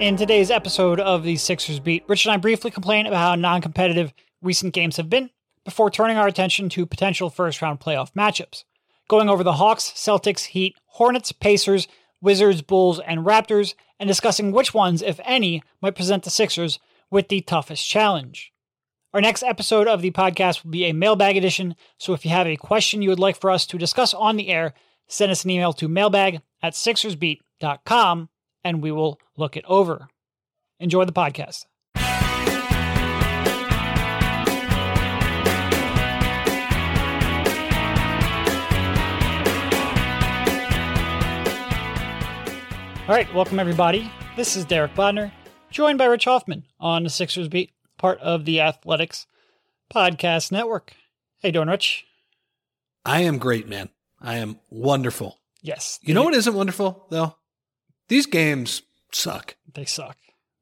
In today's episode of the Sixers Beat, Rich and I briefly complain about how non competitive recent games have been before turning our attention to potential first round playoff matchups. Going over the Hawks, Celtics, Heat, Hornets, Pacers, Wizards, Bulls, and Raptors, and discussing which ones, if any, might present the Sixers with the toughest challenge. Our next episode of the podcast will be a mailbag edition, so if you have a question you would like for us to discuss on the air, send us an email to mailbag at sixersbeat.com and we will look it over. Enjoy the podcast. All right, welcome everybody. This is Derek Bodner, joined by Rich Hoffman on the Sixers Beat, part of the Athletics Podcast Network. Hey, doing, Rich? I am great, man. I am wonderful. Yes. You know what isn't wonderful though? These games suck. They suck.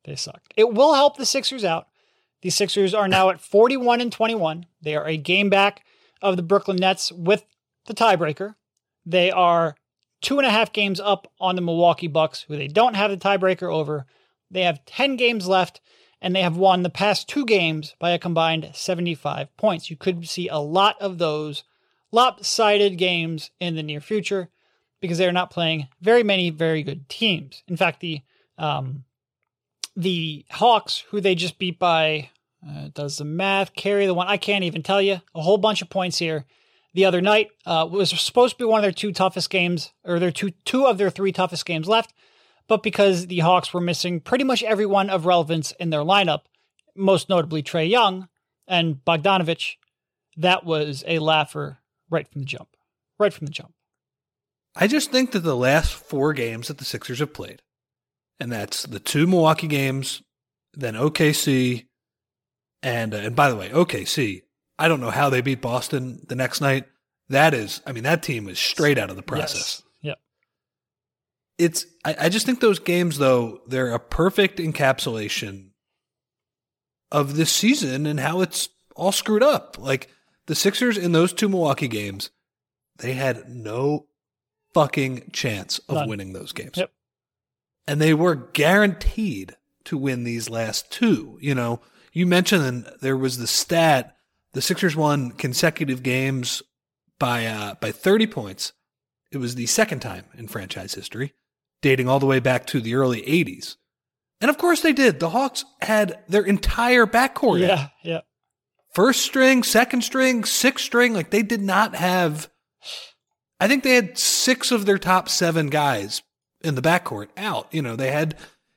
They suck. It will help the Sixers out. The Sixers are now at 41 and 21. They are a game back of the Brooklyn Nets with the tiebreaker. They are two and a half games up on the Milwaukee Bucks, who they don't have the tiebreaker over. They have 10 games left, and they have won the past two games by a combined 75 points. You could see a lot of those lopsided games in the near future because they're not playing very many very good teams. In fact, the um, the Hawks, who they just beat by, uh, does the math carry the one? I can't even tell you. A whole bunch of points here. The other night uh, was supposed to be one of their two toughest games, or their two two of their three toughest games left, but because the Hawks were missing pretty much everyone of relevance in their lineup, most notably Trae Young and Bogdanovich, that was a laugher right from the jump. Right from the jump. I just think that the last four games that the Sixers have played, and that's the two Milwaukee games, then OKC, and uh, and by the way, OKC. I don't know how they beat Boston the next night. That is, I mean, that team is straight out of the process. Yes. Yep. It's. I, I just think those games, though, they're a perfect encapsulation of this season and how it's all screwed up. Like the Sixers in those two Milwaukee games, they had no fucking chance of None. winning those games. Yep. And they were guaranteed to win these last two. You know, you mentioned there was the stat the Sixers won consecutive games by uh, by 30 points. It was the second time in franchise history, dating all the way back to the early 80s. And of course they did. The Hawks had their entire backcourt. Yeah. Yeah. First string, second string, sixth string, like they did not have I think they had six of their top seven guys in the backcourt out. You know, they had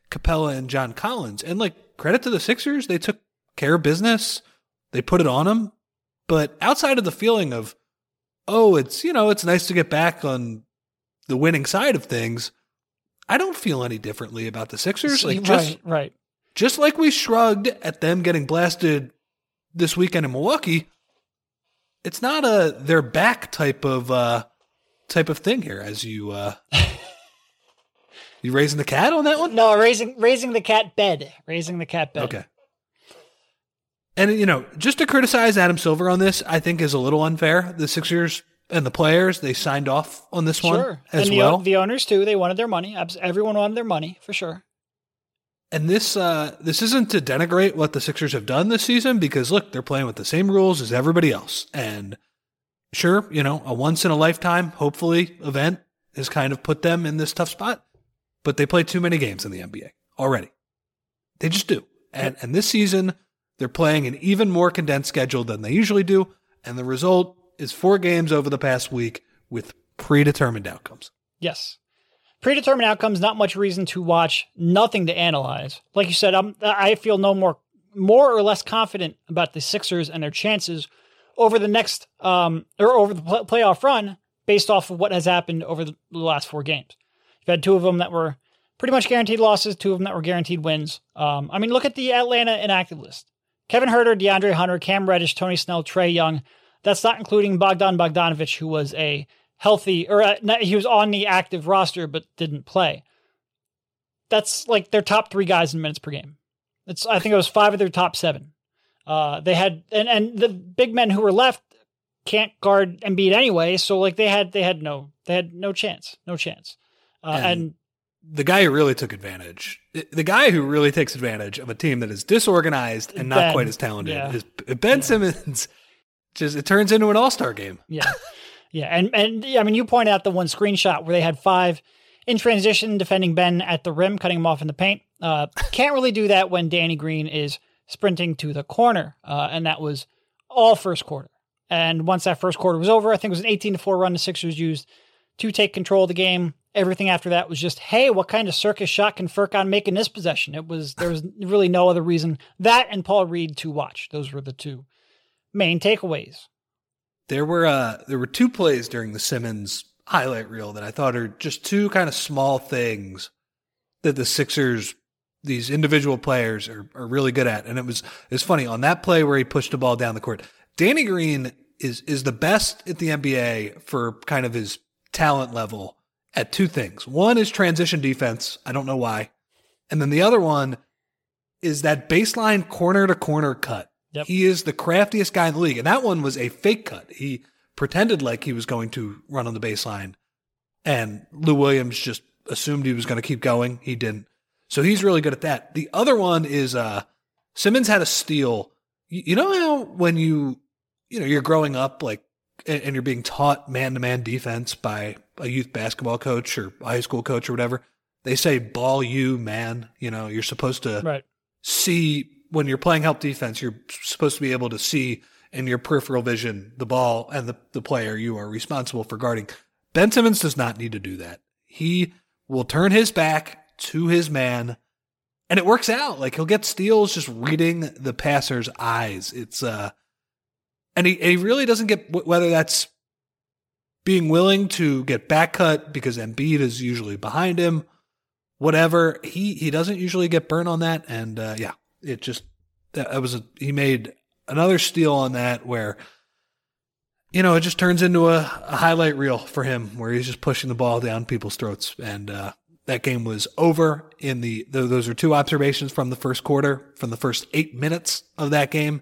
Capela and John Collins. And like credit to the Sixers, they took care of business. They put it on them. But outside of the feeling of, oh, it's, you know, it's nice to get back on the winning side of things, I don't feel any differently about the Sixers. Like just right. Right. just like we shrugged at them getting blasted this weekend in Milwaukee, it's not a their back type of uh type of thing here as you uh you raising the cat on that one? No, raising raising the cat bed. Raising the cat bed. Okay. And you know, just to criticize Adam Silver on this, I think is a little unfair. The Sixers and the players, they signed off on this one as and the, well. the owners too. They wanted their money. Everyone wanted their money for sure. And this uh, this isn't to denigrate what the Sixers have done this season because look, they're playing with the same rules as everybody else. And sure, you know, a once in a lifetime, hopefully, event has kind of put them in this tough spot. But they play too many games in the NBA already. They just do. And and this season, they're playing an even more condensed schedule than they usually do. And the result is four games over the past week with predetermined outcomes. Yes. Predetermined outcomes, not much reason to watch, nothing to analyze. Like you said, I'm, I feel no more more or less confident about the Sixers and their chances over the next um, or over the pl- playoff run based off of what has happened over the the last four games. You've had two of them that were pretty much guaranteed losses, two of them that were guaranteed wins. Um, I mean, look at the Atlanta inactive list. Kevin Huerter, DeAndre Hunter, Cam Reddish, Tony Snell, Trae Young. That's not including Bogdan Bogdanovich, who was a healthy, or uh, he was on the active roster but didn't play. That's like their top three guys in minutes per game. It's I think it was five of their top seven. Uh, they had and and the big men who were left can't guard Embiid anyway, so like they had they had no they had no chance, no chance. Uh, and, And- the guy who really took advantage, the guy who really takes advantage of a team that is disorganized and not Ben, quite as talented yeah. is Ben Simmons. Just it turns into an all star game. Yeah. Yeah. And, and yeah, I mean, you point out the one screenshot where they had five in transition defending Ben at the rim, cutting him off in the paint. Uh, can't really do that when Danny Green is sprinting to the corner. Uh, and that was all first quarter. And once that first quarter was over, I think it was an 18 to 4 run the Sixers used to take control of the game. Everything after that was just, hey, what kind of circus shot can Furkan make in this possession? It was there was really no other reason. That and Paul Reed to watch. Those were the two main takeaways. There were uh there were two plays during the Simmons highlight reel that I thought are just two kind of small things that the Sixers these individual players are, are really good at. And it was it's funny on that play where he pushed the ball down the court. Danny Green is is the best at the NBA for kind of his talent level at two things. One is transition defense. I don't know why. And then the other one is that baseline corner to corner cut. Yep. He is the craftiest guy in the league. And that one was a fake cut. He pretended like he was going to run on the baseline. And Lou Williams just assumed he was going to keep going. He didn't. So he's really good at that. The other one is uh Simmons had a steal. You, know how when you you know you're growing up like and, and you're being taught man to man defense by a youth basketball coach or high school coach or whatever, they say ball you man. You know you're supposed to Right. see when you're playing help defense, you're supposed to be able to see in your peripheral vision the ball and the, the player you are responsible for guarding. Ben Simmons does not need to do that. He will turn his back to his man and it works out. Like he'll get steals just reading the passer's eyes. It's uh and he, he really doesn't get wh- whether that's being willing to get back cut because Embiid is usually behind him, whatever. He he doesn't usually get burned on that, and uh, yeah, it just that was a, he made another steal on that where you know it just turns into a, a highlight reel for him where he's just pushing the ball down people's throats, and uh, that game was over in the th- those are two observations from the first quarter from the first eight minutes of that game.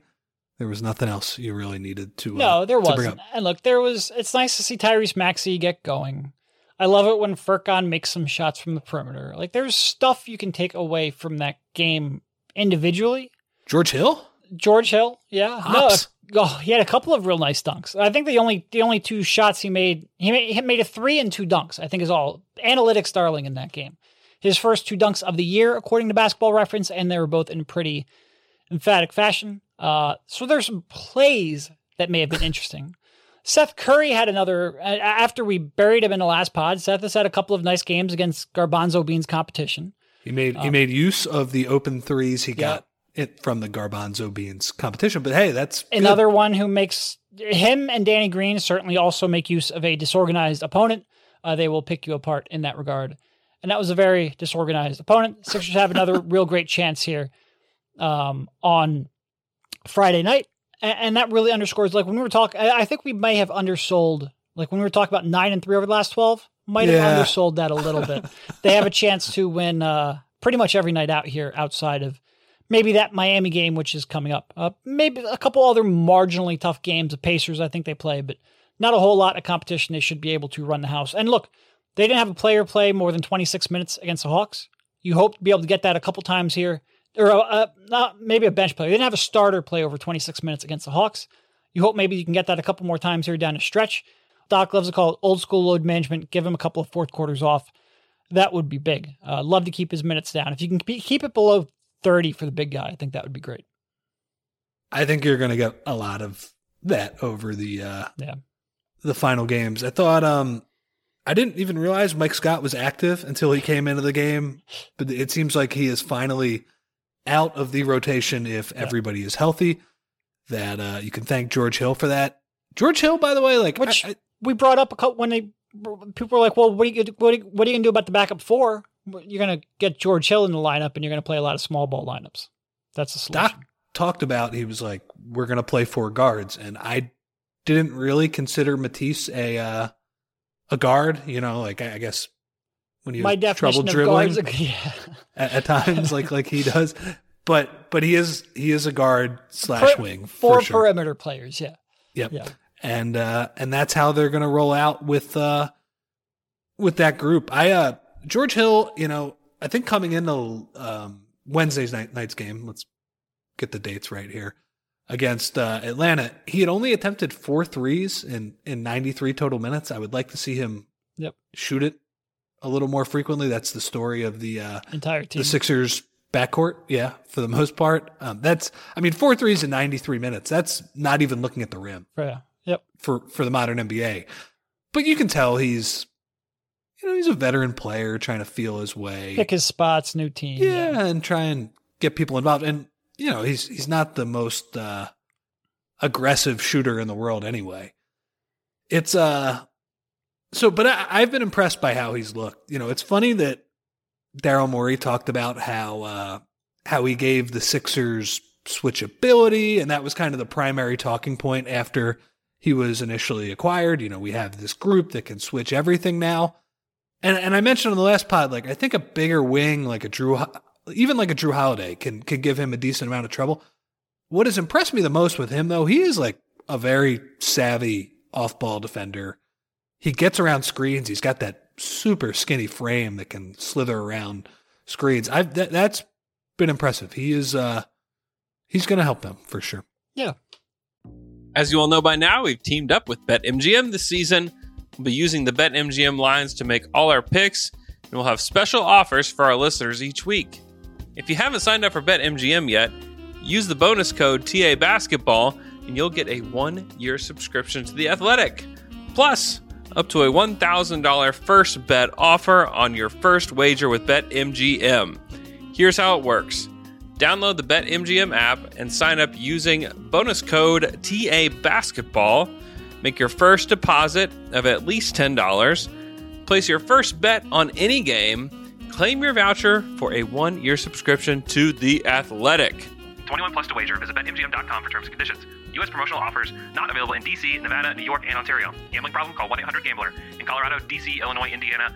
There was nothing else you really needed to. Uh, No, there wasn't. And look, there was. It's nice to see Tyrese Maxey get going. I love it when Furkan makes some shots from the perimeter. Like there's stuff you can take away from that game individually. George Hill. George Hill, yeah, Hops. Oh, he had a couple of real nice dunks. I think the only the only two shots he made, he made, he made a three and two dunks. I think is all analytics darling in that game. His first two dunks of the year, according to Basketball Reference, and they were both in pretty emphatic fashion. Uh, so there's some plays that may have been interesting. Seth Curry had another after we buried him in the last pod. Seth has had a couple of nice games against Garbanzo Beans competition. He made he made use of the open threes he Um, Yeah. got it from the Garbanzo Beans competition. But hey, that's good. Another one who makes him and Danny Green certainly also make use of a disorganized opponent. Uh, they will pick you apart in that regard. And that was a very disorganized opponent. Sixers have another real great chance here um, on Friday night. And, and that really underscores, like when we were talking, I I think we may have undersold, like when we were talking about nine and three over the last 12, might have Yeah. undersold that a little bit. they have a chance to win uh, pretty much every night out here outside of maybe that Miami game, which is coming up. Uh, maybe a couple other marginally tough games. The Pacers, I think they play, but not a whole lot of competition. They should be able to run the house. And look, they didn't have a player play more than 26 minutes against the Hawks. You hope to be able to get that a couple times here, or uh, uh, not maybe a bench player. They didn't have a starter play over 26 minutes against the Hawks. You hope maybe you can get that a couple more times here down the stretch. Doc loves to call it old school load management. Give him a couple of fourth quarters off. That would be big. Uh, love to keep his minutes down. If you can keep it below 30 for the big guy, I think that would be great. I think you're going to get a lot of that over the uh, Yeah. the final games. I thought um I didn't even realize Mike Scott was active until he came into the game, but it seems like he is finally out of the rotation if Yeah. everybody is healthy. That uh, you can thank George Hill for that. George Hill, by the way, like Which I- I- we brought up a couple when they people were like, "Well, what are you what are you, what are you going to do about the backup four? You're going to get George Hill in the lineup, and you're going to play a lot of small ball lineups. That's the solution. Doc talked about he was like, we're going to play four guards, and I didn't really consider Matisse a uh, a guard. You know, like I, I guess when he My definition trouble dribbling guards, yeah, at, at times, like like he does, but but he is he is a guard slash Per- wing four for sure. perimeter players. Yeah, Yep. yeah. and uh and that's how they're going to roll out with uh with that group. I uh George Hill, you know, I think coming into um, Wednesday's night, night's game, let's get the dates right here, against uh, Atlanta, he had only attempted four threes in, in 93 total minutes. I would like to see him Yep. shoot it a little more frequently. That's the story of the uh, Entire team. the Sixers backcourt. Yeah, for the most part. Um, that's, I mean, four threes in 93 minutes. That's not even looking at the rim Yeah. Yep. for, for the modern NBA. But you can tell he's, you know, he's a veteran player trying to feel his way. Pick his spots, new team. yeah, and try and get people involved. And, you know, he's, he's not the most, uh, aggressive shooter in the world anyway. It's, uh, so, but I, I've been impressed by how he's looked. You know, it's funny that Daryl Morey talked about how uh, how he gave the Sixers switchability, and that was kind of the primary talking point after he was initially acquired. You know, we have this group that can switch everything now. And and I mentioned on the last pod, like I think a bigger wing, like a Drew, even like a Drew Holiday, can can give him a decent amount of trouble. What has impressed me the most with him, though, he is like a very savvy off ball defender. He gets around screens. He's got that super skinny frame that can slither around screens. I've that, that's been impressive. He is uh he's going to help them for sure. Yeah. As you all know by now, we've teamed up with BetMGM this season. We'll be using the BetMGM lines to make all our picks, and we'll have special offers for our listeners each week. If you haven't signed up for BetMGM yet, use the bonus code TA Basketball, and you'll get a one-year subscription to the Athletic. Plus, up to a $1,000 first bet offer on your first wager with BetMGM. Here's how it works. Download the BetMGM app and sign up using bonus code TA Basketball. Make your first deposit of at least $10. Place your first bet on any game. Claim your voucher for a one year subscription to The Athletic. 21 plus to wager. Visit BetMGM.com for terms and conditions. U.S. promotional offers not available in D.C., Nevada, New York, and Ontario. Gambling problem? Call 1-800-GAMBLER. In Colorado, D.C., Illinois, Indiana,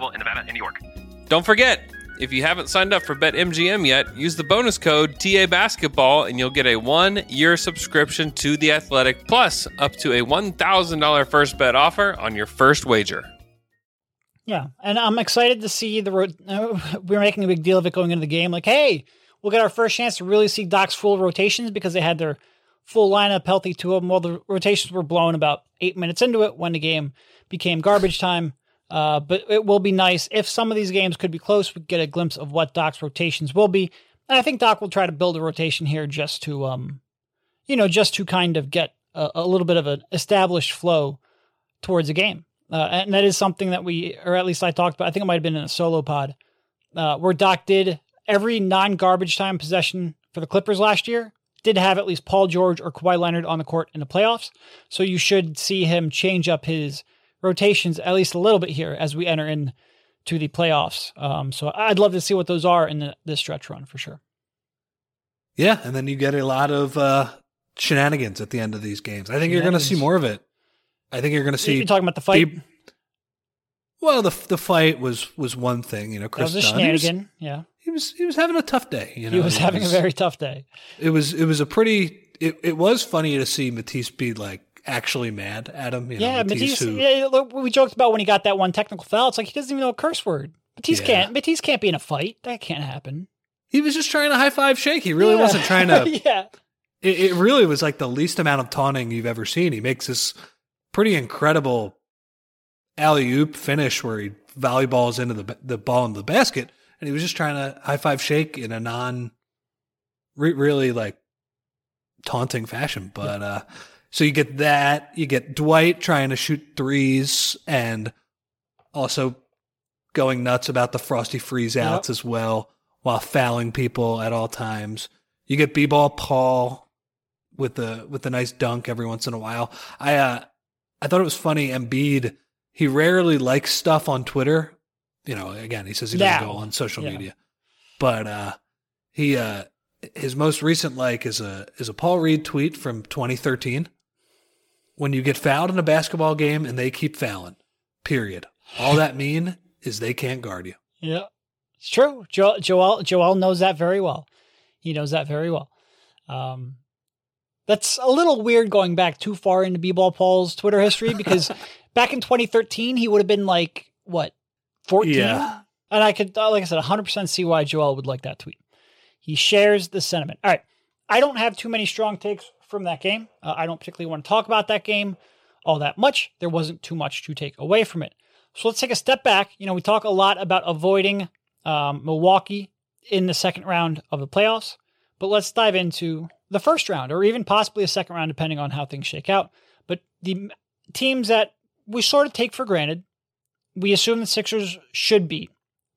in Nevada and New York. Don't forget, if you haven't signed up for BetMGM yet, use the bonus code TA Basketball and you'll get a one year subscription to The Athletic, plus up to a $1,000 first bet offer on your first wager. Yeah, and I'm excited to see the. Ro- uh, we're making a big deal of it going into the game. Like, hey, we'll get our first chance to really see Doc's full rotations because they had their full lineup healthy. Two of them. Well, the rotations were blown about eight minutes into it when the game became garbage time. Uh, but it will be nice if some of these games could be close. We get a glimpse of what Doc's rotations will be, and I think Doc will try to build a rotation here just to, um, you know, just to kind of get a, a little bit of an established flow towards a game. Uh, and that is something that we, or at least I talked about. I think it might have been in a solo pod uh, where Doc did every non-garbage time possession for the Clippers last year. Did have at least Paul George or Kawhi Leonard on the court in the playoffs, so you should see him change up his rotations at least a little bit here as we enter in to the playoffs. Um, so I'd love to see what those are in the, this stretch run for sure. Yeah, and then you get a lot of uh, shenanigans at the end of these games. I think you're going to see more of it. I think you're going to see. You're talking about the fight. Well, the the fight was was one thing, you know. that Chris was a Dunn, he was, shenanigan. yeah, he was he was having a tough day. You know, he was It having a very tough day. It was it was a pretty. It, it was funny to see Matisse be like actually mad at him. You know, Yeah, Matisse. who- yeah, look, we joked about when he got that one technical foul. It's like he doesn't even know a curse word. Matisse Yeah. can't. Matisse can't be in a fight. That can't happen. he was just trying to high five Shake. He really Yeah. wasn't trying to. yeah, it, it really was like the least amount of taunting you've ever seen. He makes this pretty incredible alley oop finish where he volleyballs into the the ball in the basket, and he was just trying to high five Shake in a non, re- really like taunting fashion. But uh, so you get that, you get Dwight trying to shoot threes, and also going nuts about the frosty freeze outs as well, while fouling people at all times. You get b-ball Paul with the with the nice dunk every once in a while. I uh I thought it was funny. Embiid he rarely likes stuff on Twitter, You know, again, he says he doesn't go on social Yeah. media, but uh, he uh, his most recent like is a is a Paul Reed tweet from 2013. When you get fouled in a basketball game and they keep fouling, period. All that mean is they can't guard you. Yeah, it's true. Joel, Joel, Joel knows that very well. He knows that very well. Um, that's a little weird going back too far into B-ball Paul's Twitter history because back in 2013 he would have been like what 14, Yeah. and I could, uh, like I said, 100 percent see why Joel would like that tweet. He shares the sentiment. All right, I don't have too many strong takes from that game. Uh, I don't particularly want to talk about that game all that much. There wasn't too much to take away from it. So let's take a step back. You know, we talk a lot about avoiding um, Milwaukee in the second round of the playoffs, but let's dive into the first round or even possibly a second round, depending on how things shake out. But the teams that we sort of take for granted, we assume the Sixers should beat.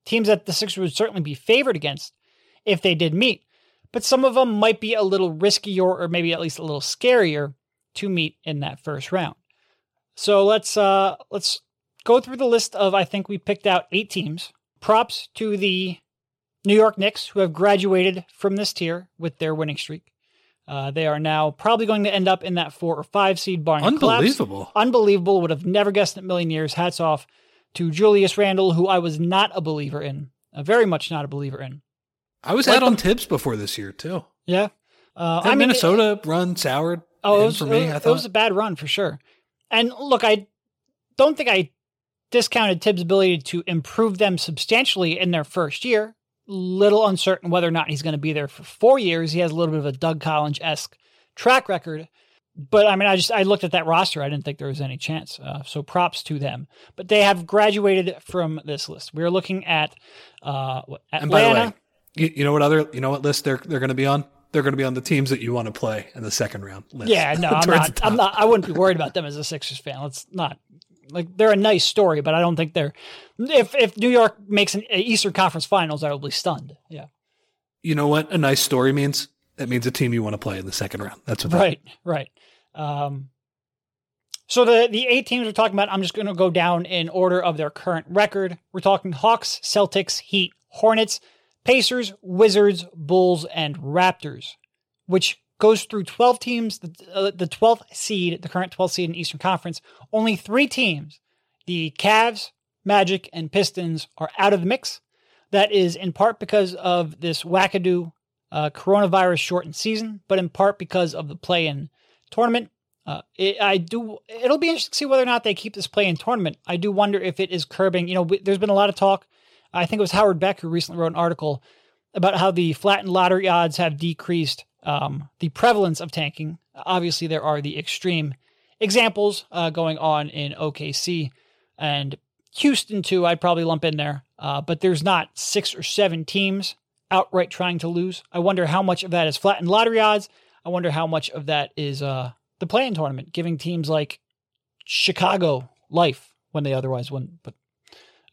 Teams that the Sixers would certainly be favored against if they did meet, but some of them might be a little riskier or maybe at least a little scarier to meet in that first round. So let's uh let's go through the list of I think we picked out eight teams. Props to the New York Knicks who have graduated from this tier with their winning streak. Uh, they are now probably going to end up in that four or five seed collapse. Unbelievable. Unbelievable. Would have never guessed in a million years. Hats off to Julius Randle, who I was not a believer in, uh, very much not a believer in. I was Like out on Thibs before this year too. Yeah. Uh, I mean, Minnesota run soured Oh, it was, for me. it, I it was a bad run for sure. And look, I don't think I discounted Thibs' ability to improve them substantially in their first year. Little uncertain whether or not he's going to be there for four years. He has a little bit of a Doug Collins esque track record. But I mean, I just I looked at that roster. I didn't think there was any chance. Uh, so props to them. But they have graduated from this list. We are looking at uh, what, And by Atlanta. You, you know what other you know what list they're they're going to be on? They're going to be on the teams that you want to play in the second round list. Yeah, no, I'm not. I'm not. I wouldn't be worried about them as a Sixers fan. Let's not. Like they're a nice story, but I don't think they're. If if New York makes an Eastern Conference Finals, I will be stunned. Yeah, You know what a nice story means? That means a team you want to play in the second round. That's what that right, right. Um, so the the eight teams we're talking about, I'm just going to go down in order of their current record. We're talking Hawks, Celtics, Heat, Hornets, Pacers, Wizards, Bulls, and Raptors, which goes through 12 teams. The, uh, the 12th seed, the current 12th seed in Eastern Conference, only three teams, the Cavs, Magic, and Pistons, are out of the mix. That is in part because of this wackadoo uh, coronavirus shortened season, but in part because of the play-in tournament. Uh, it, I do. It'll be interesting to see whether or not they keep this play-in tournament. I do wonder if it is curbing. You know, there's been a lot of talk. I think it was Howard Beck who recently wrote an article about how the flattened lottery odds have decreased um, the prevalence of tanking. Obviously, there are the extreme examples uh, going on in OKC and Houston too. I'd probably lump in there, uh, but there's not six or seven teams outright trying to lose. I wonder how much of that is flattened lottery odds. I wonder how much of that is uh, the play-in tournament, giving teams like Chicago life when they otherwise wouldn't. But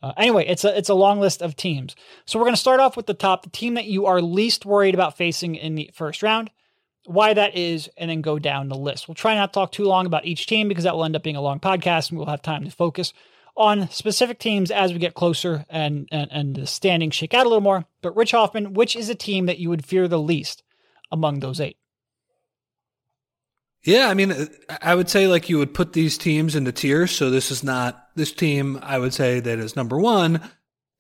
uh, anyway, it's a it's a long list of teams. So we're going to start off with the top, the team that you are least worried about facing in the first round, why that is, and then go down the list. We'll try not to talk too long about each team because that will end up being a long podcast, and we'll have time to focus on specific teams as we get closer and and, and the standings shake out a little more. But Rich Hoffman, which is a team that you would fear the least among those eight? Yeah, I mean, uh, I would say like you would put these teams into tiers. So this is not this team. I would say that is number one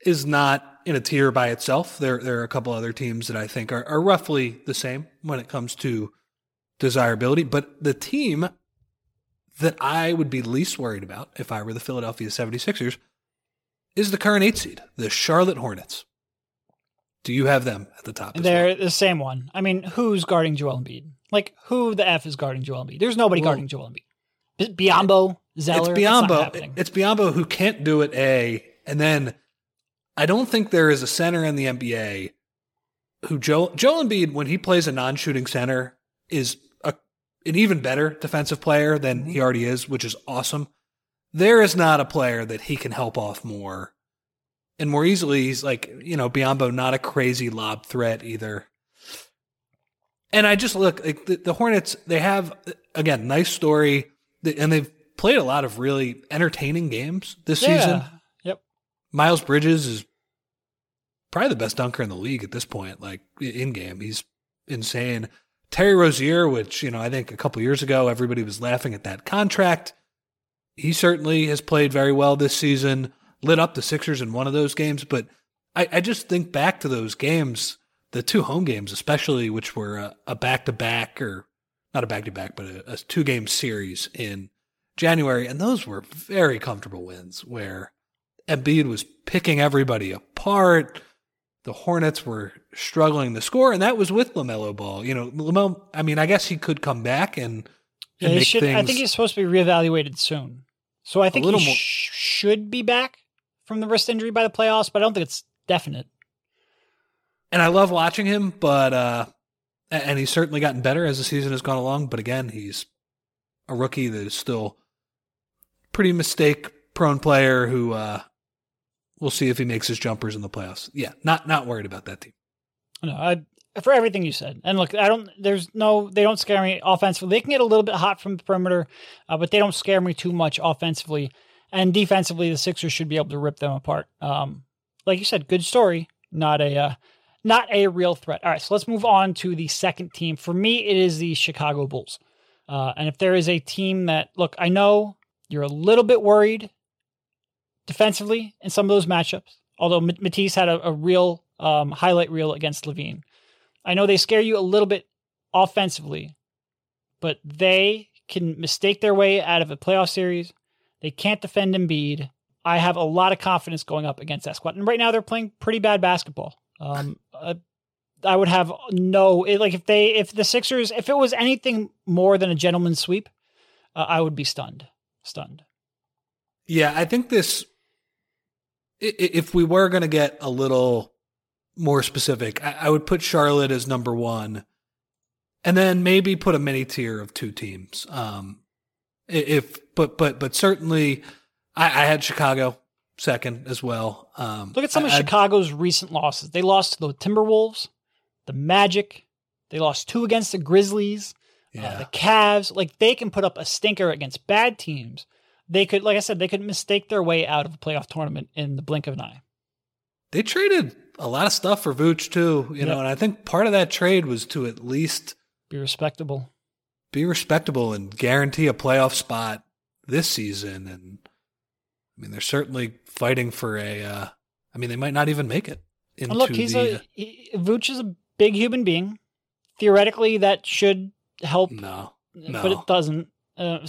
is not in a tier by itself. There, there are a couple other teams that I think are, are roughly the same when it comes to desirability. But the team that I would be least worried about if I were the Philadelphia 76ers is the current eight seed, the Charlotte Hornets. Do you have them at the top? They're well? the same one. I mean, who's guarding Joel Embiid? Like, who the f is guarding Joel Embiid? There's nobody guarding Joel Embiid. B- Biyombo, Zeller. It's Biyombo. happening. It's Biyombo who can't do it. A and then I don't think there is a center in the NBA who Joel Joel Embiid when he plays a non-shooting center is a, an even better defensive player than he mm-hmm. already is, which is awesome. There is not a player that he can help off more and more easily. He's like you know Biyombo, not a crazy lob threat either. And I just look like the, the Hornets. They have again nice story, and they've played a lot of really entertaining games this yeah. season. Yep. Miles Bridges is probably the best dunker in the league at this point, like in game. He's insane. Terry Rozier, which, you know, I think a couple years ago everybody was laughing at that contract. He certainly has played very well this season, lit up the Sixers in one of those games. But I, I just think back to those games, the two home games, especially, which were a back to back or not a back to back, but a, a two game series in January. And those were very comfortable wins where Embiid was picking everybody apart. The Hornets were struggling to score, and that was with LaMelo Ball. You know, LaMelo, I mean, I guess he could come back and, and Yeah, make should, things. I think he's supposed to be reevaluated soon. So I think he sh- should be back from the wrist injury by the playoffs, but I don't think it's definite. And I love watching him, but uh and he's certainly gotten better as the season has gone along. But again, he's a rookie that is still pretty mistake prone player who uh we'll see if he makes his jumpers in the playoffs. Yeah, not not worried about that team. No, I for everything you said. And look, I don't. There's no. They don't scare me offensively. They can get a little bit hot from the perimeter, uh, but they don't scare me too much offensively. And defensively, the Sixers should be able to rip them apart. Um, like you said, good story. Not a. Uh, not a real threat. All right, so let's move on to the second team. For me, it is the Chicago Bulls. Uh, and if there is a team that look, I know you're a little bit worried defensively in some of those matchups. Although Matisse had a, a real um, highlight reel against LaVine. I know they scare you a little bit offensively, but they can mistake their way out of a playoff series. They can't defend Embiid. I have a lot of confidence going up against that. And right now they're playing pretty bad basketball. Um, uh, I would have no it, like if they if the Sixers if it was anything more than a gentleman's sweep, uh, I would be stunned, stunned. Yeah, I think this. If we were going to get a little more specific, I, I would put Charlotte as number one, and then maybe put a mini tier of two teams. Um, if but but but certainly, I, I had Chicago second as well. Um, Look at some of I- I- Chicago's recent losses. They lost to the Timberwolves, the Magic. They lost two against the Grizzlies, uh, the Cavs. Like they can put up a stinker against bad teams. They could, like I said, they could mistake their way out of a playoff tournament in the blink of an eye. they traded a lot of stuff for Vooch too. You Yep. know, and I think part of that trade was to at least Be respectable. be respectable and guarantee a playoff spot this season. And I mean, they're certainly fighting for a. Uh, I mean, they might not even make it. Into look, he's the, a he, Vooch is a big human being. Theoretically, that should help no, but it doesn't. Uh,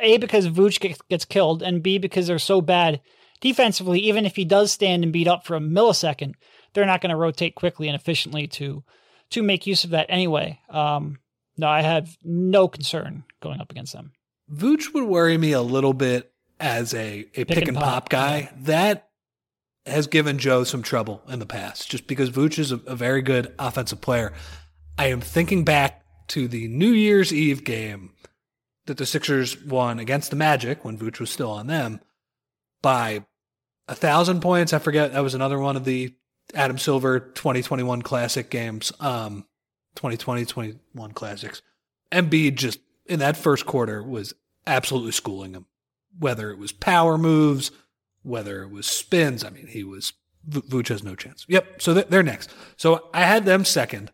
a because Vooch gets, gets killed, and B because they're so bad defensively. Even if he does stand and beat up for a millisecond, they're not going to rotate quickly and efficiently to to make use of that anyway. Um, no, I have no concern going up against them. Vooch would worry me a little bit as a, a pick, and and pop, pop, guy. That has given Joe some trouble in the past, just because Vooch is a, a very good offensive player. I am thinking back to the New Year's Eve game that the Sixers won against the Magic when Vooch was still on them by a thousand points. I forget that was another one of the Adam Silver 2021 classic games. Um, 2020, 21 classics. Embiid just in that first quarter was absolutely schooling him. Whether it was power moves, whether it was spins. I mean, he was Vooch has no chance. Yep. So they're, they're next. So I had them second.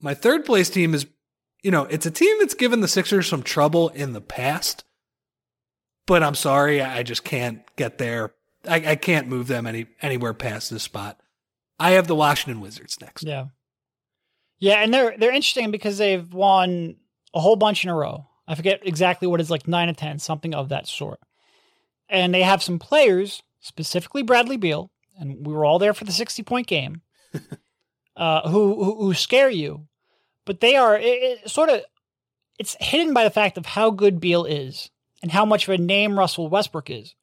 My third place team is, you know, it's a team that's given the Sixers some trouble in the past, but I'm sorry, I just can't get there. I, I can't move them any anywhere past this spot. I have the Washington Wizards next. Yeah, yeah, and they're they're interesting because they've won a whole bunch in a row. I forget exactly what it's like nine or ten, something of that sort. And they have some players, specifically Bradley Beal, and we were all there for the sixty point game, uh, who, who who scare you, but they are it, it sort of it's hidden by the fact of how good Beal is and how much of a name Russell Westbrook is.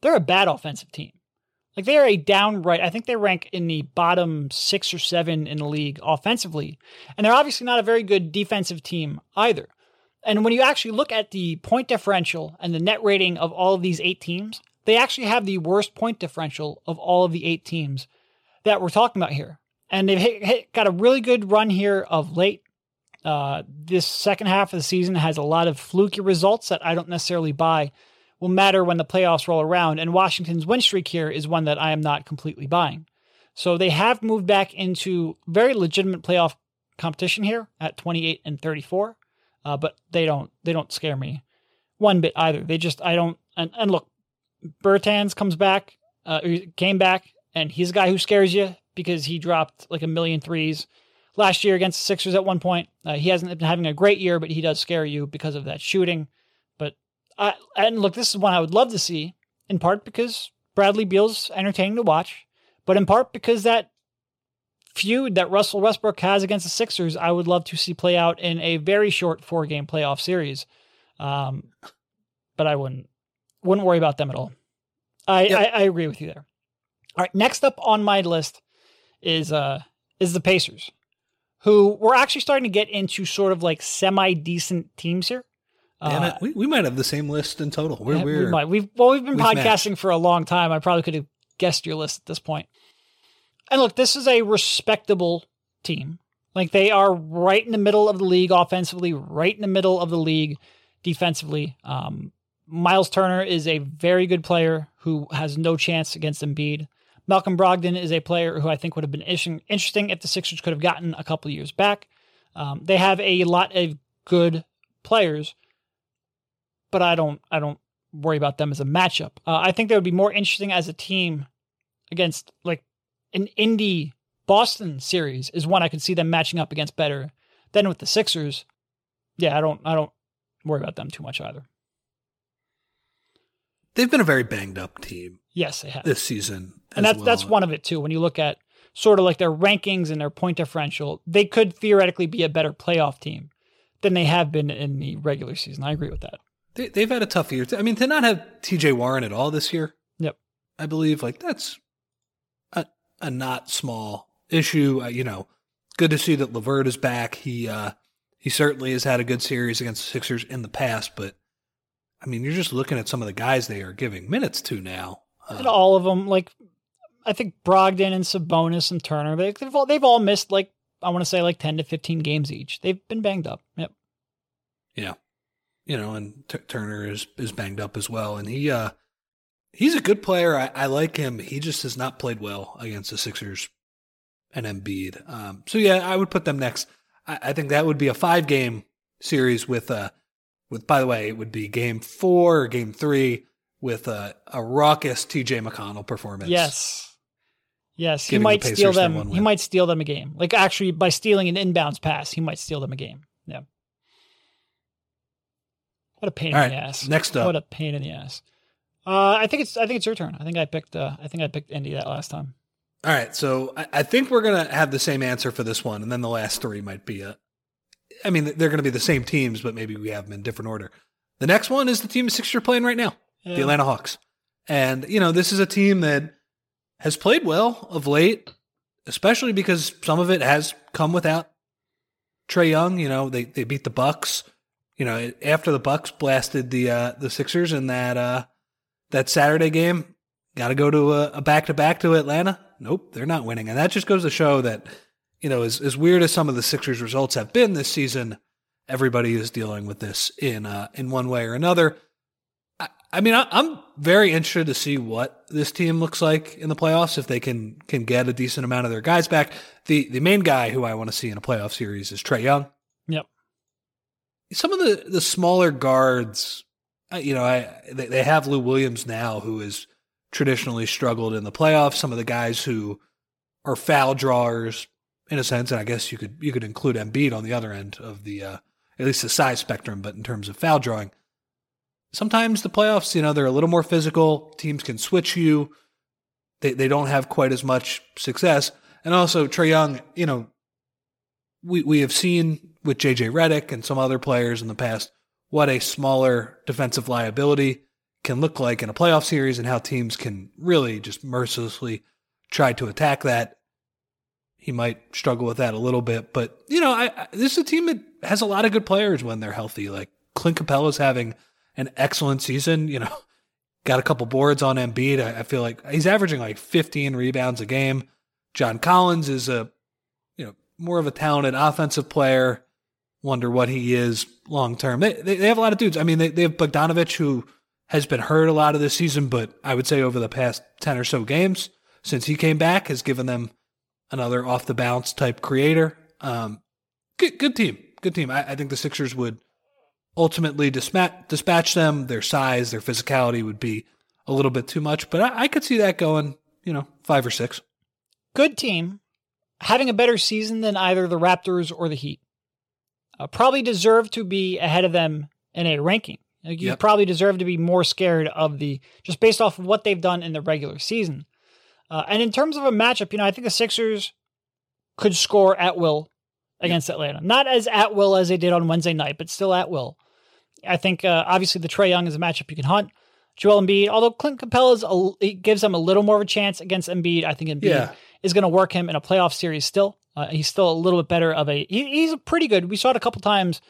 They're a bad offensive team. Like they are a downright. I think they rank in the bottom six or seven in the league offensively, and they're obviously not a very good defensive team either. And when you actually look at the point differential and the net rating of all of these eight teams, they actually have the worst point differential of all of the eight teams that we're talking about here. And they've hit, hit, got a really good run here of late. Uh, this second half of the season has a lot of fluky results that I don't necessarily buy will matter when the playoffs roll around. And Washington's win streak here is one that I am not completely buying. So they have moved back into very legitimate playoff competition here at 28 and 34, uh, but they don't they don't scare me one bit either. They just I don't and, and look, Bertans comes back, uh, came back, and he's a guy who scares you because he dropped like a million threes last year against the Sixers at one point. Uh, he hasn't been having a great year, but he does scare you because of that shooting. But I and look, this is one I would love to see in part because Bradley Beal's entertaining to watch, but in part because that feud that Russell Westbrook has against the Sixers, I would love to see play out in a very short four game playoff series. Um, but I wouldn't wouldn't worry about them at all. I, yep. I, I agree with you there. All right, next up on my list is uh is the Pacers, who we're actually starting to get into sort of like semi decent teams here. Damn it, uh, we, we might have the same list in total. We're, yeah, we're we might. We've well, we've been we've podcasting matched. for a long time. I probably could have guessed your list at this point. And look, this is a respectable team. Like they are right in the middle of the league offensively, right in the middle of the league defensively. Um, Miles Turner is a very good player who has no chance against Embiid. Malcolm Brogdon is a player who I think would have been interesting if the Sixers could have gotten a couple years back. Um, they have a lot of good players, but I don't I don't worry about them as a matchup. Uh, I think they would be more interesting as a team against like an Indy Boston series is one I could see them matching up against better than with the Sixers. Yeah, I don't I don't worry about them too much either they've been a very banged up team. Yes, they have this season, and that's well. that's one of it too. When you look at sort of like their rankings and their point differential, they could theoretically be a better playoff team than they have been in the regular season. I agree with that. They, have had a tough year. I mean, to not have T.J. Warren at all this year. Yep, I believe like that's a not small issue. Uh, you know, good to see that LeVert is back. He uh he certainly has had a good series against the Sixers in the past, but I mean, you're just looking at some of the guys they are giving minutes to now. Uh, and all of them, like I think Brogdon and Sabonis and Turner, they, have all, they've all missed like I want to say like ten to fifteen games each. They've been banged up. Yep. Yeah, you know, and T- Turner is is banged up as well, and he uh he's a good player. I, I like him. He just has not played well against the Sixers and Embiid. Um, so yeah, I would put them next. I, I think that would be a five game series with uh with, by the way, it would be game four or game three with a, a raucous TJ McConnell performance. Yes. Yes. He might the steal them. He might steal them a game. Like actually by stealing an inbounds pass, he might steal them a game. Yeah. What a pain All in right, the ass. Next up. What a pain in the ass. Uh, I think it's I think it's your turn. I think I picked uh, I think I picked Indy that last time. All right, so I, I think we're gonna have the same answer for this one, and then the last three might be a, I mean, they're going to be the same teams, but maybe we have them in different order. The next one is the team the Sixers are playing right now, yeah. the Atlanta Hawks. And, you know, this is a team that has played well of late, especially because some of it has come without Trey Young. You know, they, they beat the Bucks. You know, after the Bucks blasted the uh, the Sixers in that uh, that Saturday game, got to go to a back to back to Atlanta. Nope, they're not winning, and that just goes to show that you know, as, as weird as some of the Sixers results have been this season, everybody is dealing with this in uh, in one way or another. I, I mean, I, am very interested to see what this team looks like in the playoffs if they can can get a decent amount of their guys back. The the main guy who I want to see in a playoff series is Trae Young. Yep. Some of the the smaller guards, you know, I they, they have Lou Williams now, who has traditionally struggled in the playoffs. Some of the guys who are foul drawers in a sense, and I guess you could you could include Embiid on the other end of the uh, at least the size spectrum, but in terms of foul drawing, sometimes the playoffs, you know, they're a little more physical. Teams can switch you. They they don't have quite as much success, and also Trae Young, you know, we we have seen with JJ Redick and some other players in the past what a smaller defensive liability can look like in a playoff series and how teams can really just mercilessly try to attack that he might struggle with that a little bit. But you know, I, I, this is a team that has a lot of good players when they're healthy. Like Clint Capela's having an excellent season. You know, got a couple boards on Embiid. I, I feel like he's averaging like 15 rebounds a game. John Collins is a you know more of a talented offensive player. Wonder what he is long term. They, they, they have a lot of dudes. I mean, they they have Bogdanovich who has been hurt a lot of this season, but I would say over the past 10 or so games since he came back has given them another off the bounce type creator. Um, good, good team. Good team. I, I think the Sixers would ultimately dispatch, dispatch them. Their size, their physicality would be a little bit too much, but I, I could see that going, you know, five or six. Good team, having a better season than either the Raptors or the Heat. Uh, probably deserve to be ahead of them in a ranking. Like you Yep. probably deserve to be more scared of the just based off of what they've done in the regular season. Uh, and in terms of a matchup, you know, I think the Sixers could score at will against Atlanta. Not as at will as they did on Wednesday night, but still at will. I think uh, obviously the Trae Young is a matchup you can hunt. Joel Embiid, although Clint Capela a, it gives them a little more of a chance against Embiid. I think Embiid Yeah. is going to work him in a playoff series still. Uh, he's still a little bit better of a. He, he's pretty good. We saw it a couple times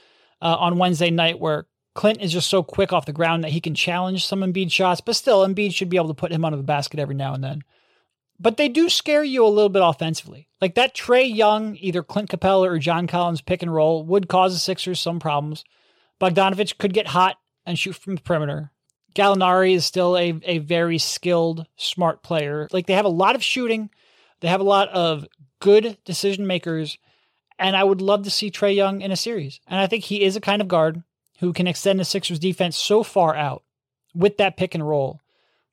uh, on Wednesday night where Clint is just so quick off the ground that he can challenge some Embiid shots, but still Embiid should be able to put him under the basket every now and then. But they do scare you a little bit offensively. Like that Trae Young, either Clint Capela or John Collins pick and roll would cause the Sixers some problems. Bogdanovich could get hot and shoot from the perimeter. Gallinari is still a, a very skilled, smart player. Like they have a lot of shooting, they have a lot of good decision makers, and I would love to see Trae Young in a series. And I think he is a kind of guard who can extend the Sixers defense so far out with that pick and roll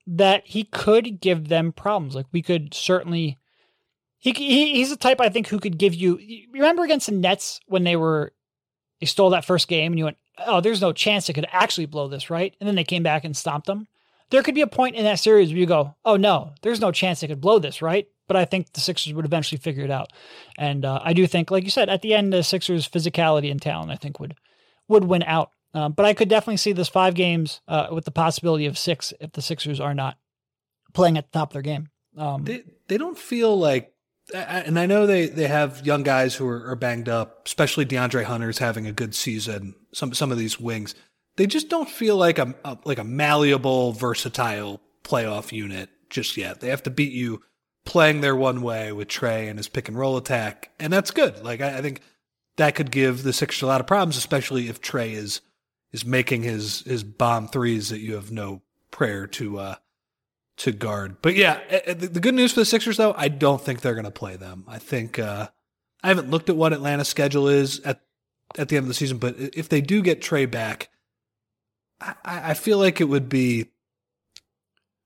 that he could give them problems. Like we could certainly. He, he he's the type I think who could give you. Remember against the Nets when they were they stole that first game and you went, oh, there's no chance they could actually blow this, right? And then they came back and stomped them. There could be a point in that series where you go, oh no, there's no chance they could blow this, right? But I think the Sixers would eventually figure it out, and uh, I do think, like you said, at the end, the Sixers' physicality and talent, I think, would would win out. Um, but I could definitely see this five games uh, with the possibility of six if the Sixers are not playing at the top of their game. Um, They they don't feel like, and I know they they have young guys who are, are banged up, especially DeAndre Hunter's having a good season. Some some of these wings, they just don't feel like a, a like a malleable, versatile playoff unit just yet. They have to beat you playing their one way with Trae and his pick and roll attack, and that's good. Like I, I think that could give the Sixers a lot of problems, especially if Trae is is making his his bomb threes that you have no prayer to uh to guard. But yeah, the the good news for the Sixers though, I don't think they're going to play them. I think uh I haven't looked at what Atlanta's schedule is at at the end of the season, but if they do get Trae back, I, I feel like it would be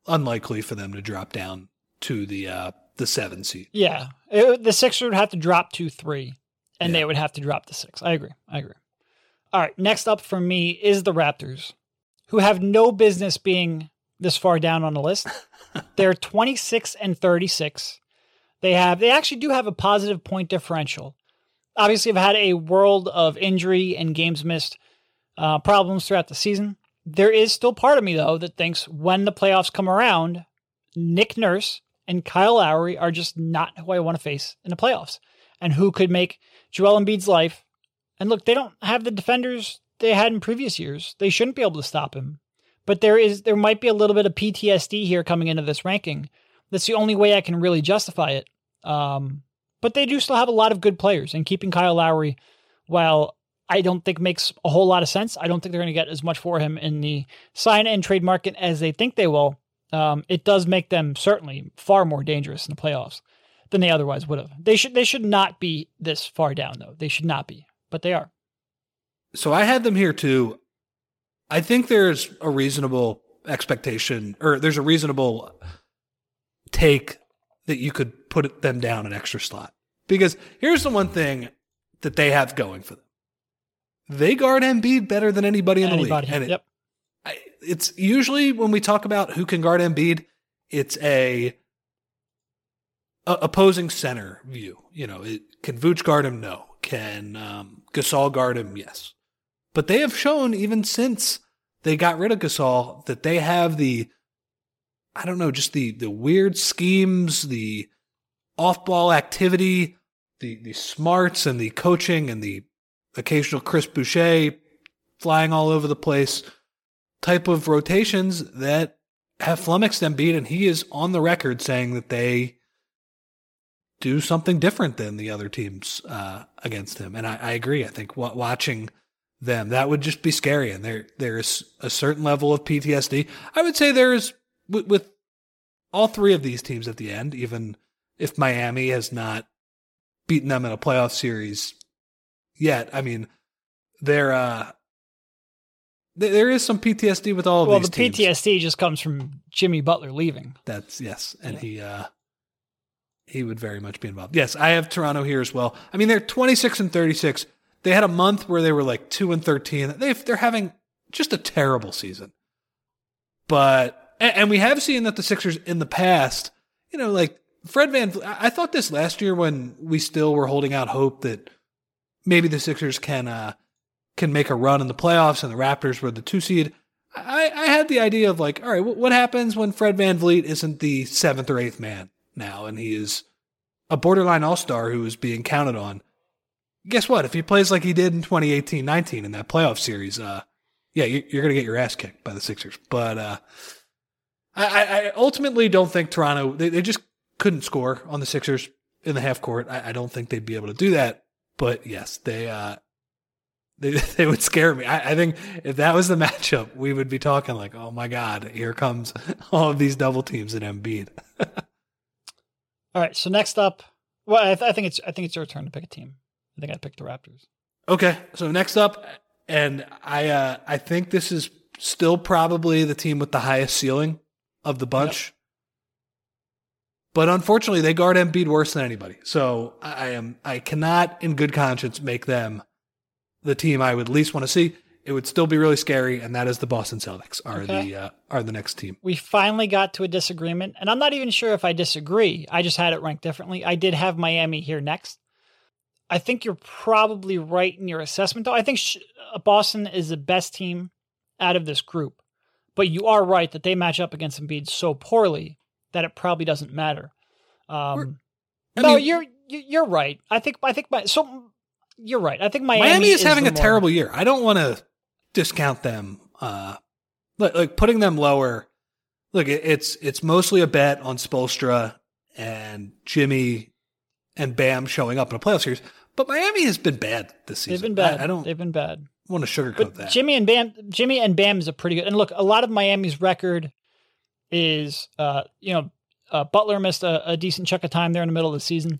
unlikely for them to drop down to the uh the seven seed. Yeah, It- the Sixers would have to drop to three, and Yeah. they would have to drop to six. I agree. I agree. All right, next up for me is the Raptors, who have no business being this far down on the list. They're 26 and 36. They have they actually do have a positive point differential. Obviously, have had a world of injury and games missed uh, problems throughout the season. There is still part of me though that thinks when the playoffs come around, Nick Nurse and Kyle Lowry are just not who I want to face in the playoffs, and who could make Joel Embiid's life. And look, they don't have the defenders they had in previous years. They shouldn't be able to stop him. But there is there might be a little bit of PTSD here coming into this ranking. That's the only way I can really justify it. Um, but they do still have a lot of good players, and keeping Kyle Lowry, while I don't think makes a whole lot of sense. I don't think they're going to get as much for him in the sign and trade market as they think they will. Um, it does make them certainly far more dangerous in the playoffs than they otherwise would have. They should they should not be this far down though. They should not be, but they are. So I had them here too. I think there's a reasonable expectation, or there's a reasonable take that you could put them down an extra slot. Because here's the one thing that they have going for them: they guard Embiid better than anybody in the league. And yep. I, it's usually when we talk about who can guard Embiid, it's a, a opposing center view. You know, it, can Vooch guard him? No. Can um, Gasol guard him? Yes. But they have shown even since they got rid of Gasol that they have the, I don't know, just the the weird schemes, the off-ball activity, the the smarts and the coaching and the occasional Chris Boucher flying all over the place type of rotations that have flummoxed Embiid, and he is on the record saying that they do something different than the other teams uh, against him. And I, I agree. I think watching them. That would just be scary. And there there's a certain level of PTSD. I would say there is with, with all three of these teams at the end, even if Miami has not beaten them in a playoff series yet. I mean, there uh there is some PTSD with all of well, these Well, the teams. PTSD just comes from Jimmy Butler leaving. That's yes, and Yeah. he uh he would very much be involved. Yes, I have Toronto here as well. I mean, they're 26 and 36. They had a month where they were like 2 and 13. They they're having just a terrible season. But and, and we have seen that the Sixers in the past, you know, like Fred Van I thought this last year when we still were holding out hope that maybe the Sixers can uh can make a run in the playoffs and the Raptors were the 2 seed. I, I had the idea of like, all right, what, happens when Fred VanVleet isn't the seventh or eighth man now and he is a borderline all star who is being counted on? Guess what? If he plays like he did in 2018 19 in that playoff series, uh, yeah, you, you're going to get your ass kicked by the Sixers. But uh, I, I- I ultimately don't think Toronto, they, they just couldn't score on the Sixers in the half court. I, I don't think they'd be able to do that. But yes, they, uh, they, they would scare me. I, I think if that was the matchup, we would be talking like, oh my God, here comes all of these double teams in Embiid. All right. So next up, well, I, th- I think it's I think it's your turn to pick a team. I think I picked the Raptors. Okay, so next up, and I uh, I think this is still probably the team with the highest ceiling of the bunch. But unfortunately, they guard Embiid worse than anybody. So I am I cannot, in good conscience, make them the team I would least want to see. It would still be really scary, and that is the Boston Celtics are Okay. the uh, are the next team. We finally got to a disagreement, and I'm not even sure if I disagree. I just had it ranked differently. I did have Miami here next. I think you're probably right in your assessment, though. I think sh- uh, Boston is the best team out of this group, but you are right that they match up against Embiid so poorly that it probably doesn't matter. Um, no, mean- you're you- you're right. I think I think my so you're right. I think Miami, Miami, is, having a more- terrible year. I don't want to discount them. Uh, like, like putting them lower. Look, it, it's it's mostly a bet on Spoelstra and Jimmy and Bam showing up in a playoff series. But Miami has been bad this season. They've been bad. I, I don't They've been bad. want to sugarcoat But that. Jimmy and Bam, Jimmy and Bam is a pretty good. And look, a lot of Miami's record is, uh, you know, uh, Butler missed a, a decent chunk of time there in the middle of the season.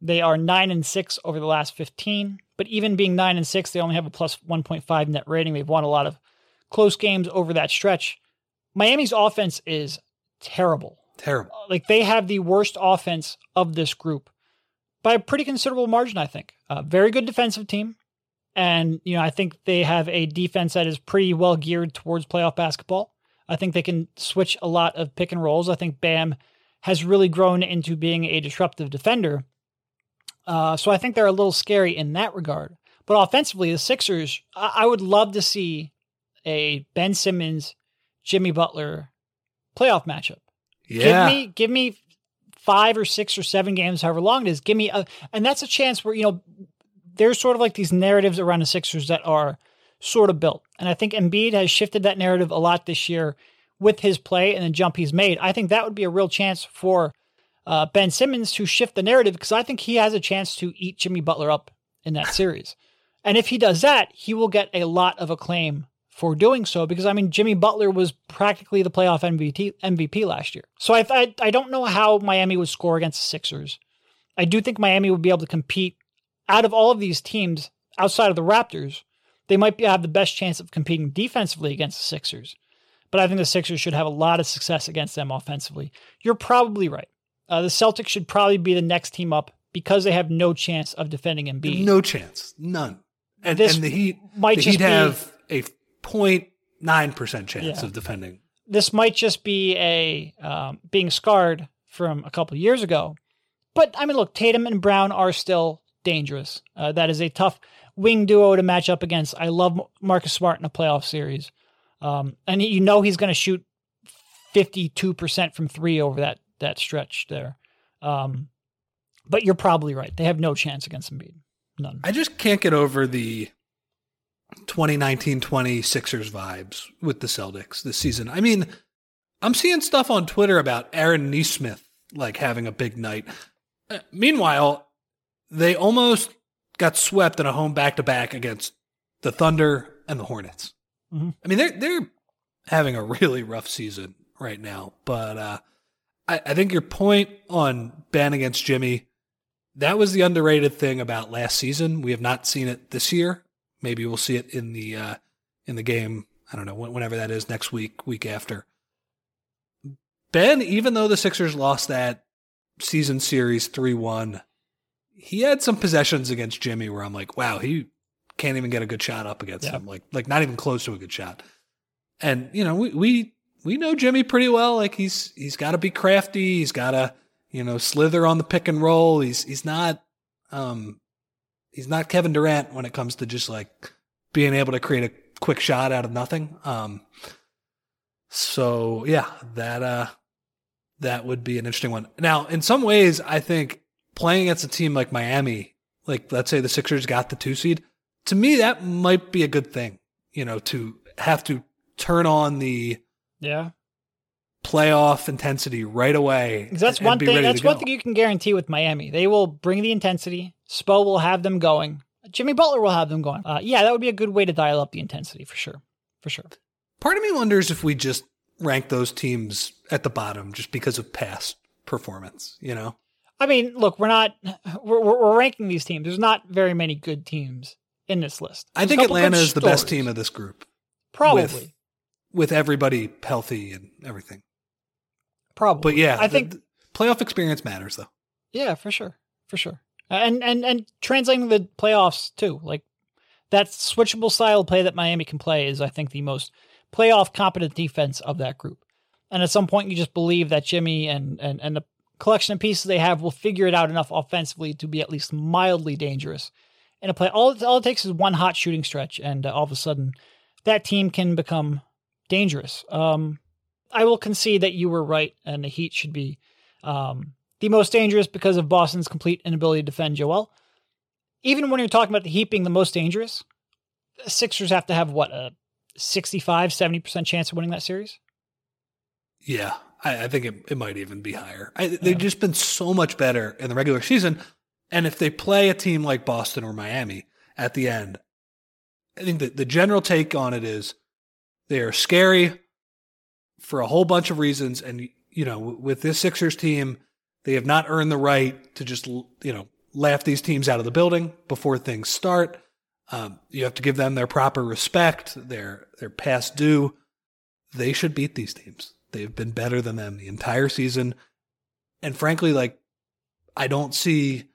They are nine and six over the last fifteen. But even being nine and six, they only have a plus one point five net rating. They've won a lot of close games over that stretch. Miami's offense is terrible. Terrible. Like they have the worst offense of this group by a pretty considerable margin, I think. Uh, very good defensive team. And, you know, I think they have a defense that is pretty well geared towards playoff basketball. I think they can switch a lot of pick and rolls. I think Bam has really grown into being a disruptive defender. Uh, so I think they're a little scary in that regard. But offensively, the Sixers, I, I would love to see a Ben Simmons, Jimmy Butler playoff matchup. Yeah. Give me give me five or six or seven games, however long it is. Give me a and that's a chance where, you know, there's sort of like these narratives around the Sixers that are sort of built. And I think Embiid has shifted that narrative a lot this year with his play and the jump he's made. I think that would be a real chance for uh, Ben Simmons to shift the narrative because I think he has a chance to eat Jimmy Butler up in that series. And if he does that, he will get a lot of acclaim for doing so because I mean Jimmy Butler was practically the playoff MVP MVP last year. So I I, I don't know how Miami would score against the Sixers. I do think Miami would be able to compete out of all of these teams outside of the Raptors. They might be, have the best chance of competing defensively against the Sixers. But I think the Sixers should have a lot of success against them offensively. You're probably right. Uh, the Celtics should probably be the next team up because they have no chance of defending Embiid. No chance. None. And, This and the Heat, might the just Heat be- have a 0.9% chance Yeah. of defending. this might just be a um, being scarred from a couple of years ago. But I mean, look, Tatum and Brown are still dangerous. Uh, that is a tough wing duo to match up against. I love Marcus Smart in a playoff series, um, and you know he's going to shoot fifty-two percent from three over that that stretch there. Um, but you're probably right; they have no chance against Embiid. None. I just can't get over the 2019-20 Sixers vibes with the Celtics this season. I mean, I'm seeing stuff on Twitter about Aaron Nesmith like having a big night. Uh, meanwhile, they almost got swept in a home back-to-back against the Thunder, and the Hornets. Mhm. I mean, they're they're having a really rough season right now. But uh, I, I think your point on Ben against Jimmy, that was the underrated thing about last season. We have not seen it this year. Maybe we'll see it in the uh, in the game. I don't know whenever that is next week, week after. Ben, even though the Sixers lost that season series three one, he had some possessions against Jimmy where I'm like, wow, he can't even get a good shot up against Yeah. him. Like like not even close to a good shot. And you know, we we we know Jimmy pretty well. Like he's he's got to be crafty. He's got to you know slither on the pick and roll. He's he's not um he's not Kevin Durant when it comes to just like being able to create a quick shot out of nothing. Um so yeah, that uh that would be an interesting one. Now, in some ways, I think playing against a team like Miami, like let's say the Sixers got the two seed, to me that might be a good thing. You know, to have to turn on the Yeah. playoff intensity right away. that's and one be thing. That's one thing you can guarantee with Miami. They will bring the intensity. Spo will have them going. Jimmy Butler will have them going. Uh, yeah, that would be a good way to dial up the intensity for sure. For sure. Part of me wonders if we just rank those teams at the bottom just because of past performance. You know, I mean, look, we're not we're, we're ranking these teams. There's not very many good teams in this list. I There's a think Atlanta is the best team of this group Probably, with- with everybody healthy and everything. probably. But yeah, I think playoff experience matters though. Yeah, for sure, for sure, and and and translating the playoffs too, like that switchable style of play that Miami can play is, I think, the most playoff competent defense of that group. And at some point, you just believe that Jimmy and and and the collection of pieces they have will figure it out enough offensively to be at least mildly dangerous in a play. All it, all it takes is one hot shooting stretch, and uh, all of a sudden, that team can become dangerous. Um, I will concede that you were right, and the Heat should be um, the most dangerous because of Boston's complete inability to defend Joel. Even when you're talking about the Heat being the most dangerous, the Sixers have to have what a 65, 70% chance of winning that series. Yeah, I, I think it, it might even be higher. I, they've Yeah. just been so much better in the regular season, and if they play a team like Boston or Miami at the end, I think that the general take on it is they are scary for a whole bunch of reasons, and you know, with this Sixers team, they have not earned the right to just you know laugh these teams out of the building before things start. Um, you have to give them their proper respect, their their past due. They should beat these teams. They've been better than them the entire season, and frankly, like I don't see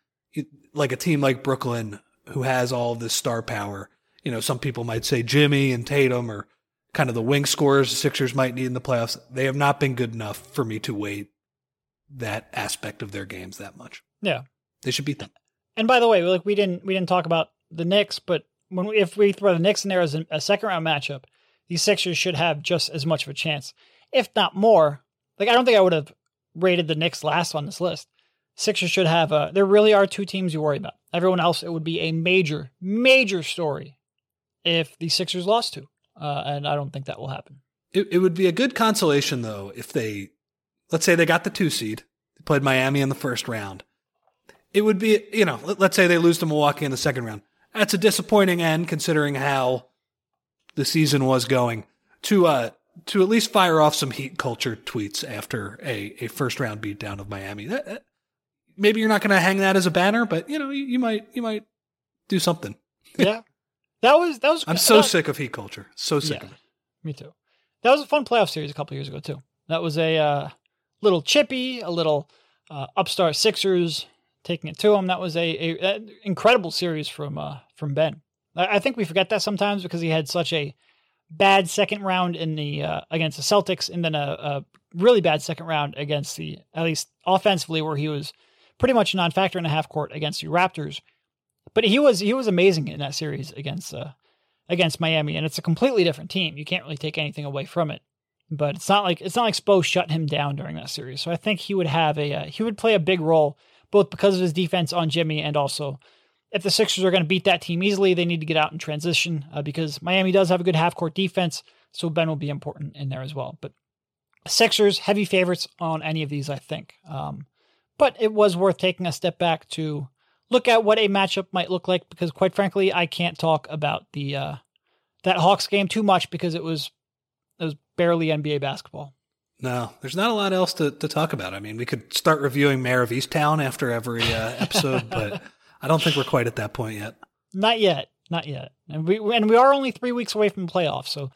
like a team like Brooklyn who has all this star power. You know, some people might say Jimmy and Tatum are kind of the wing scorers the Sixers might need in the playoffs. They have not been good enough for me to weight that aspect of their games that much. Yeah. They should beat them. And by the way, like we didn't we didn't talk about the Knicks, but when we, if we throw the Knicks in there as a, a second round matchup, these Sixers should have just as much of a chance, if not more. Like I don't think I would have rated the Knicks last on this list. Sixers should have. Uh, there really are two teams you worry about. Everyone else, it would be a major, major story if the Sixers lost to, uh, and I don't think that will happen. It, it would be a good consolation though if they, let's say they got the two seed, they played Miami in the first round. It would be, you know, let, let's say they lose to Milwaukee in the second round. That's a disappointing end considering how the season was going. To uh, to at least fire off some heat culture tweets after a, a first round beatdown of Miami. That, that- maybe you're not going to hang that as a banner, but you know, you, you might you might do something. yeah, that was that was. I'm so sick of heat culture. So sick Yeah. of it. Me too. That was a fun playoff series a couple years ago too. That was a uh, little chippy, a little uh, upstart Sixers taking it to them. That was a, a, a incredible series from uh, from Ben. I, I think we forget that sometimes because he had such a bad second round in the uh, against the Celtics, and then a, a really bad second round against the at least offensively, where he was pretty much a non-factor in a half court against the Raptors. But he was he was amazing in that series against uh, against Miami, and it's a completely different team. You can't really take anything away from it. But it's not like it's not like Spo shut him down during that series. So I think he would have a uh, he would play a big role both because of his defense on Jimmy and also if the Sixers are going to beat that team easily, they need to get out in transition uh, because Miami does have a good half court defense. So Ben will be important in there as well. But Sixers heavy favorites on any of these, I think. Um, but it was worth taking a step back to look at what a matchup might look like because, quite frankly, I can't talk about the uh, that Hawks game too much because it was it was barely NBA basketball. No, there's not a lot else to, to talk about. I mean, we could start reviewing Mare of Easttown after every uh, episode, but I don't think we're quite at that point yet. Not yet, not yet, and we and we are only three weeks away from the playoffs, so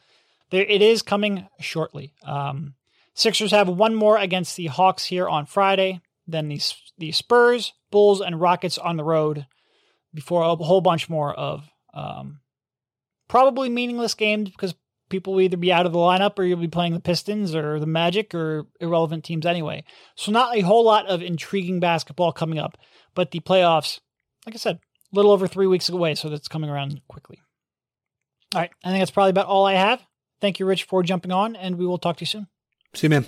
there it is coming shortly. Um, Sixers have one more against the Hawks here on Friday. Then the the Spurs, Bulls, and Rockets on the road before a whole bunch more of um, probably meaningless games because people will either be out of the lineup or you'll be playing the Pistons or the Magic or irrelevant teams anyway. So not a whole lot of intriguing basketball coming up, but the playoffs, like I said, a little over three weeks away, so that's coming around quickly. All right, I think that's probably about all I have. Thank you, Rich, for jumping on, and we will talk to you soon. See you, man.